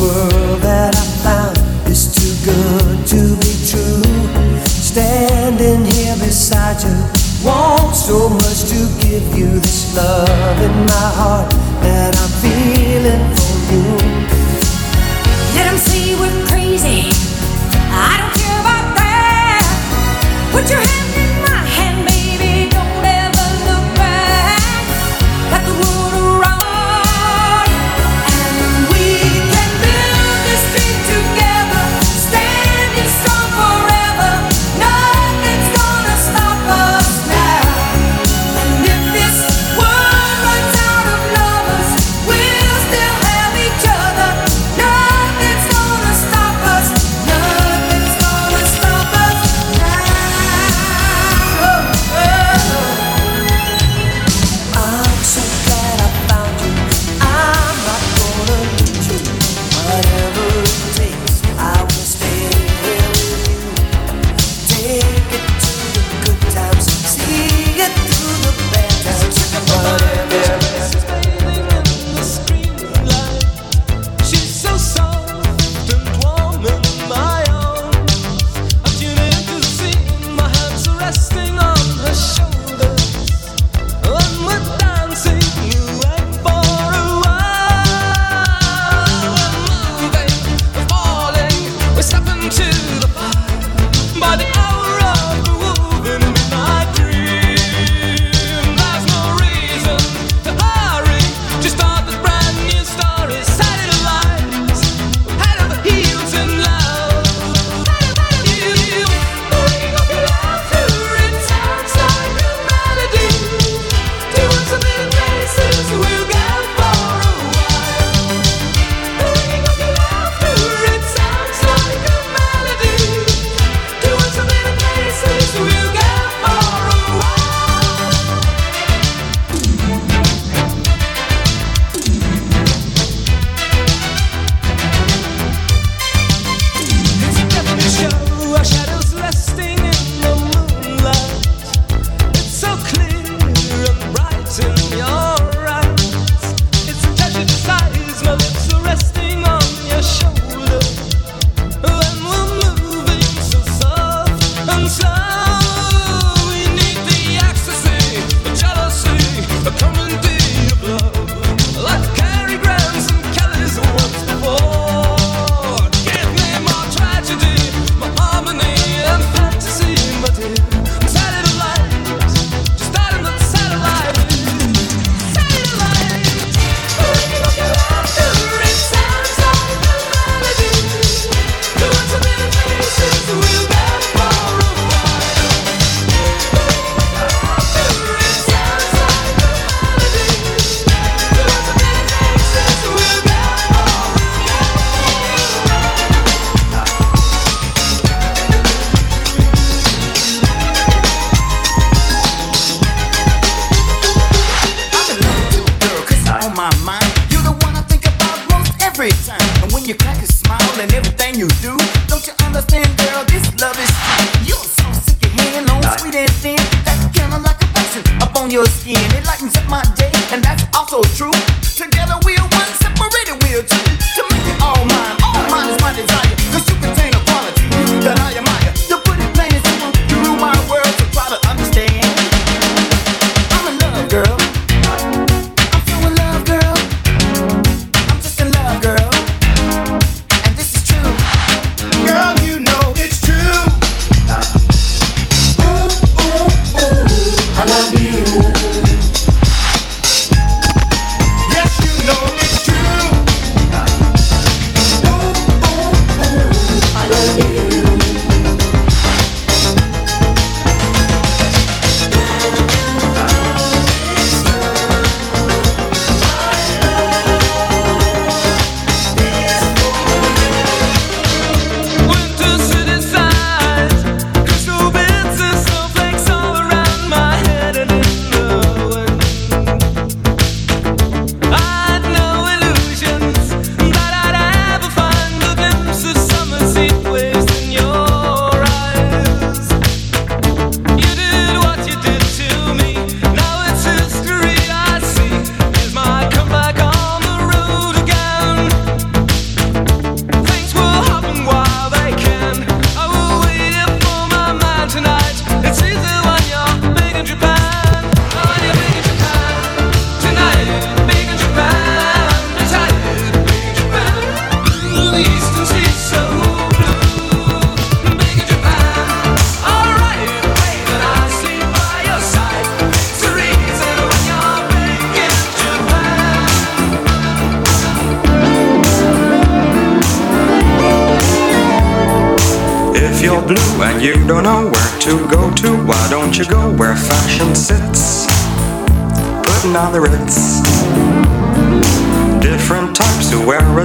world that I found is too good to be true. Standing here beside you, want so much to give you this love in my heart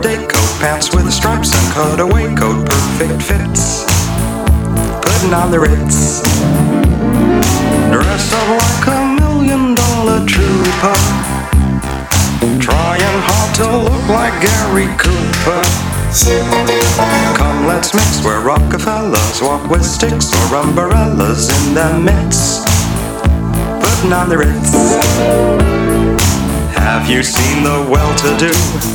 who wear day coat, pants with stripes and cutaway coat, perfect fits. Putting on the ritz. Dressed up like a million dollar trooper. Trying hard to look like Gary Cooper. Come, let's mix where Rockefellers walk with sticks or umbrellas in their midst. Putting on the Ritz. Have you seen the well-to-do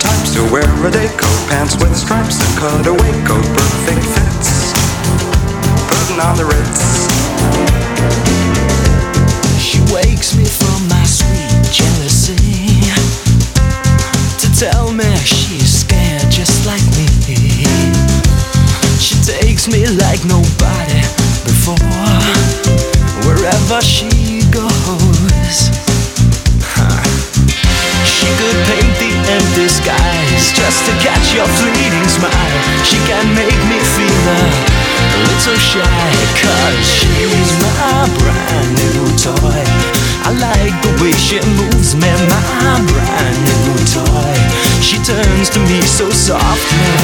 Types who wear a day coat, pants with stripes and cutaway coat, perfect fits. Putting on the Ritz. She wakes me from my sweet jealousy to tell me she's scared just like me. She takes me like nobody before wherever she goes. She could paint empty skies just to catch your fleeting smile. She can make me feel a little shy, cause she's my brand new toy. I like the way she moves me, my brand new toy. She turns to me so softly.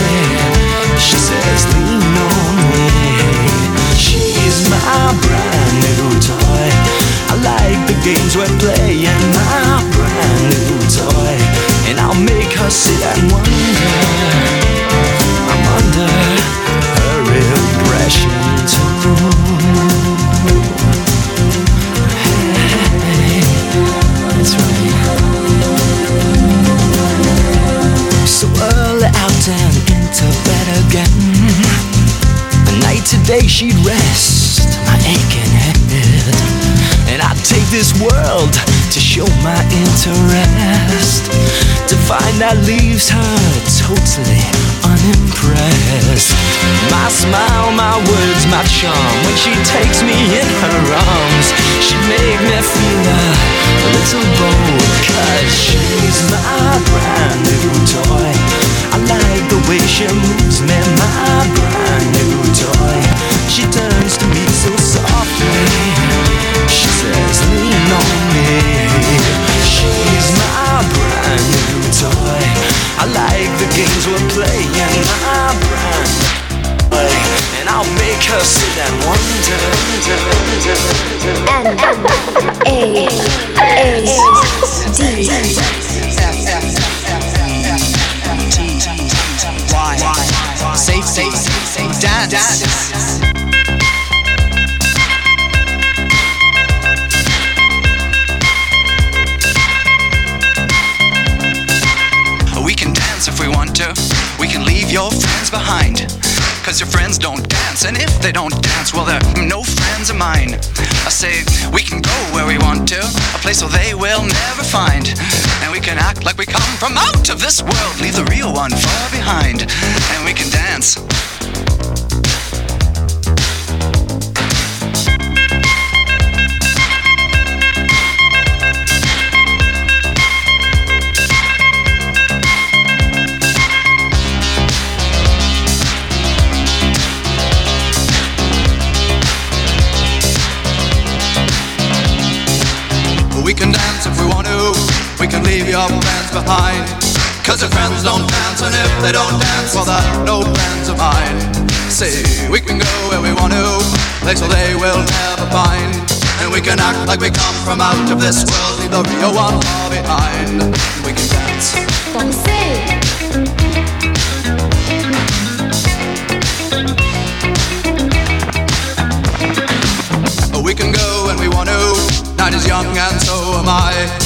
She says, lean on me. She's my brand new toy. I like the games we're playing, my brand new toy. And I'll make her sit and wonder. I'm under her impression too. Hey, right. So early out and into bed again. The night today she'd rest my aching take this world to show my interest. To find that leaves her totally unimpressed. My smile, my words, my charm. When she takes me in her arms, she make me feel a little bold. Cause she's my brand new toy. I like the way she moves me, my brand new toy. She turns to me so softly. Mine. I say, we can go where we want to, a place where they will never find. And we can act like we come from out of this world, leave the real one far behind. And we can dance. Your friends behind. Cause your friends don't dance, and if they don't dance, well, they're no friends of mine. Say, we can go where we want to, place where they will never find. And we can act like we come from out of this world, leave the real one far behind. We can dance. Danser. We can go when we want to. Night is young and so am I.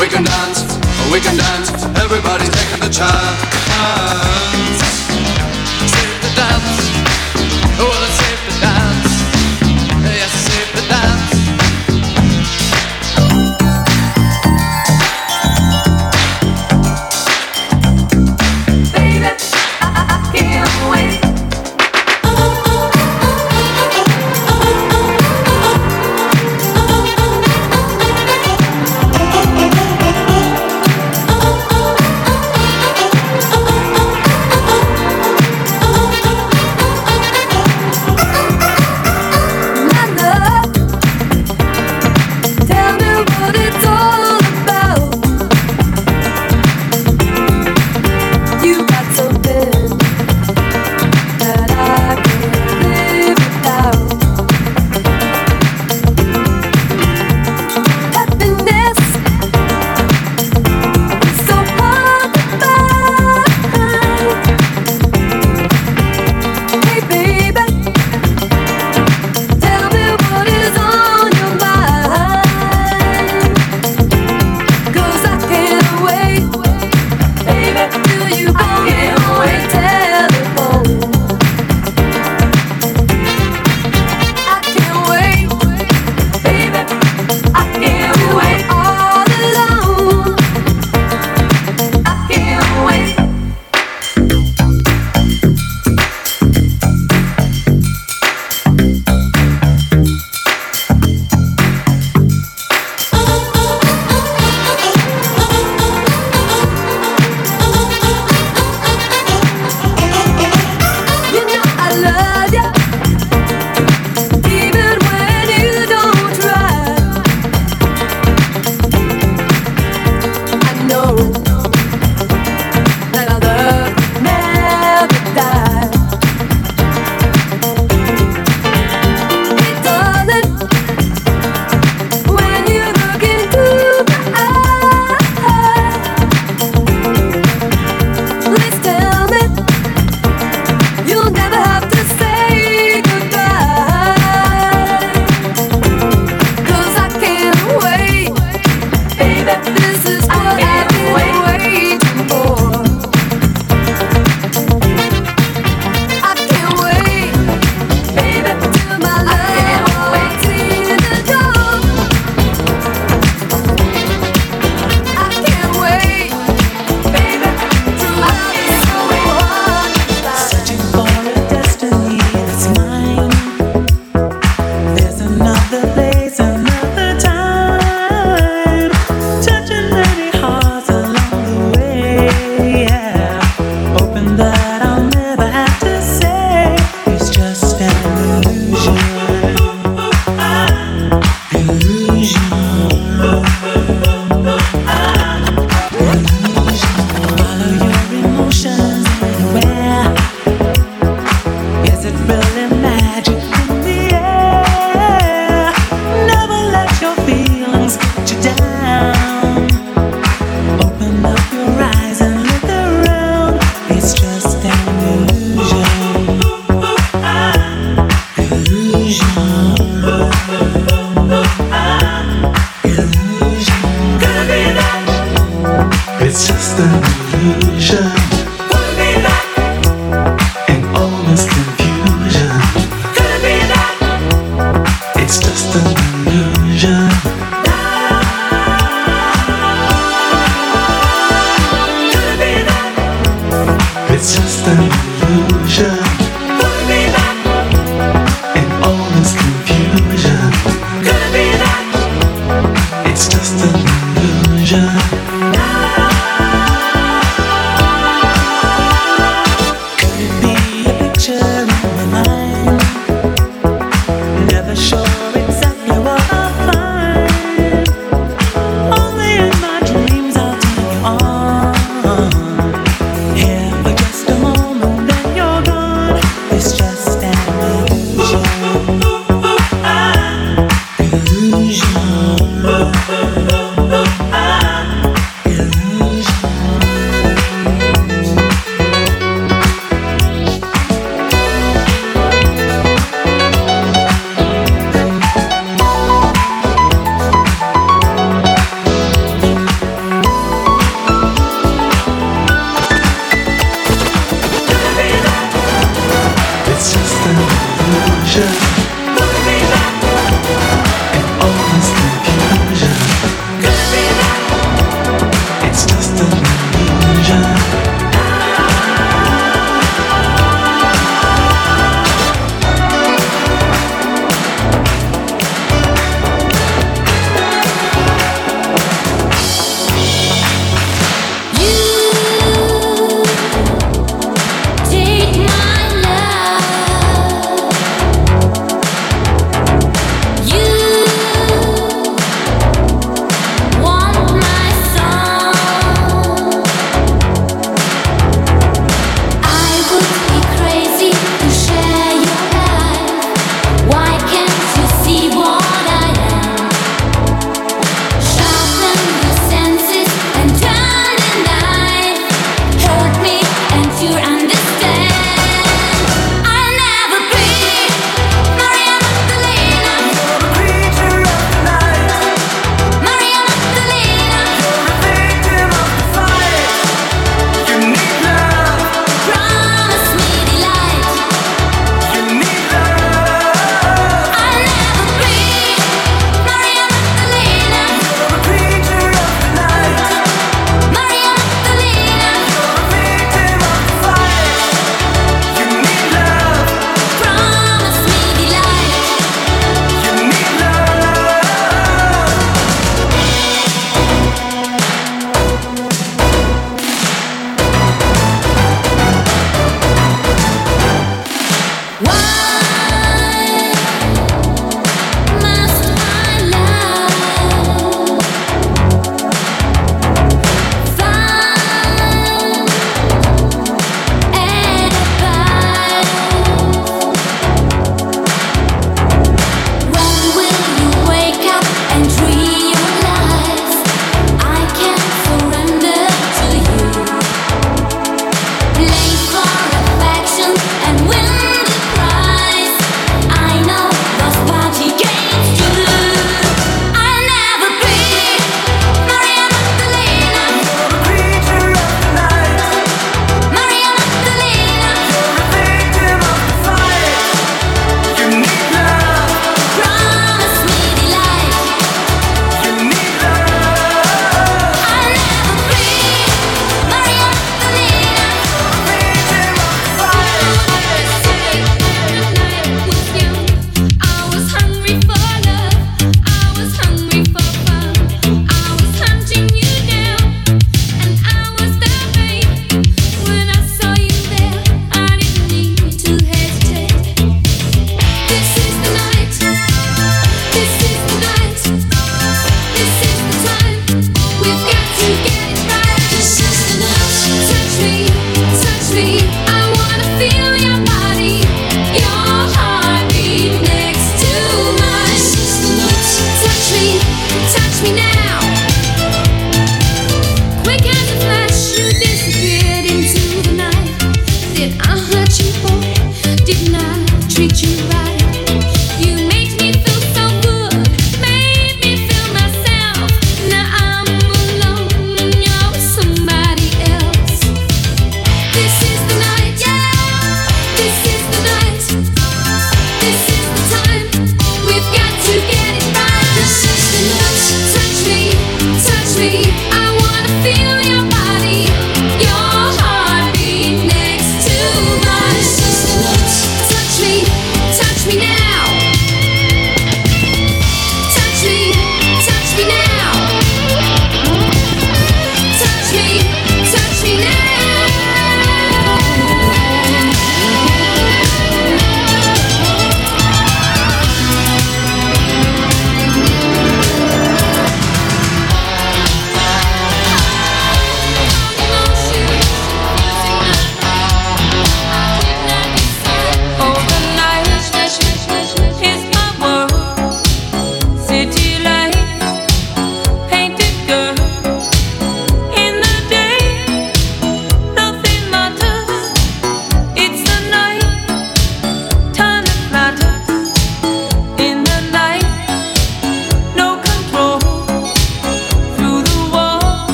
We can dance, we can dance. Everybody's taking the chance. Safe to dance.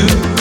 Giving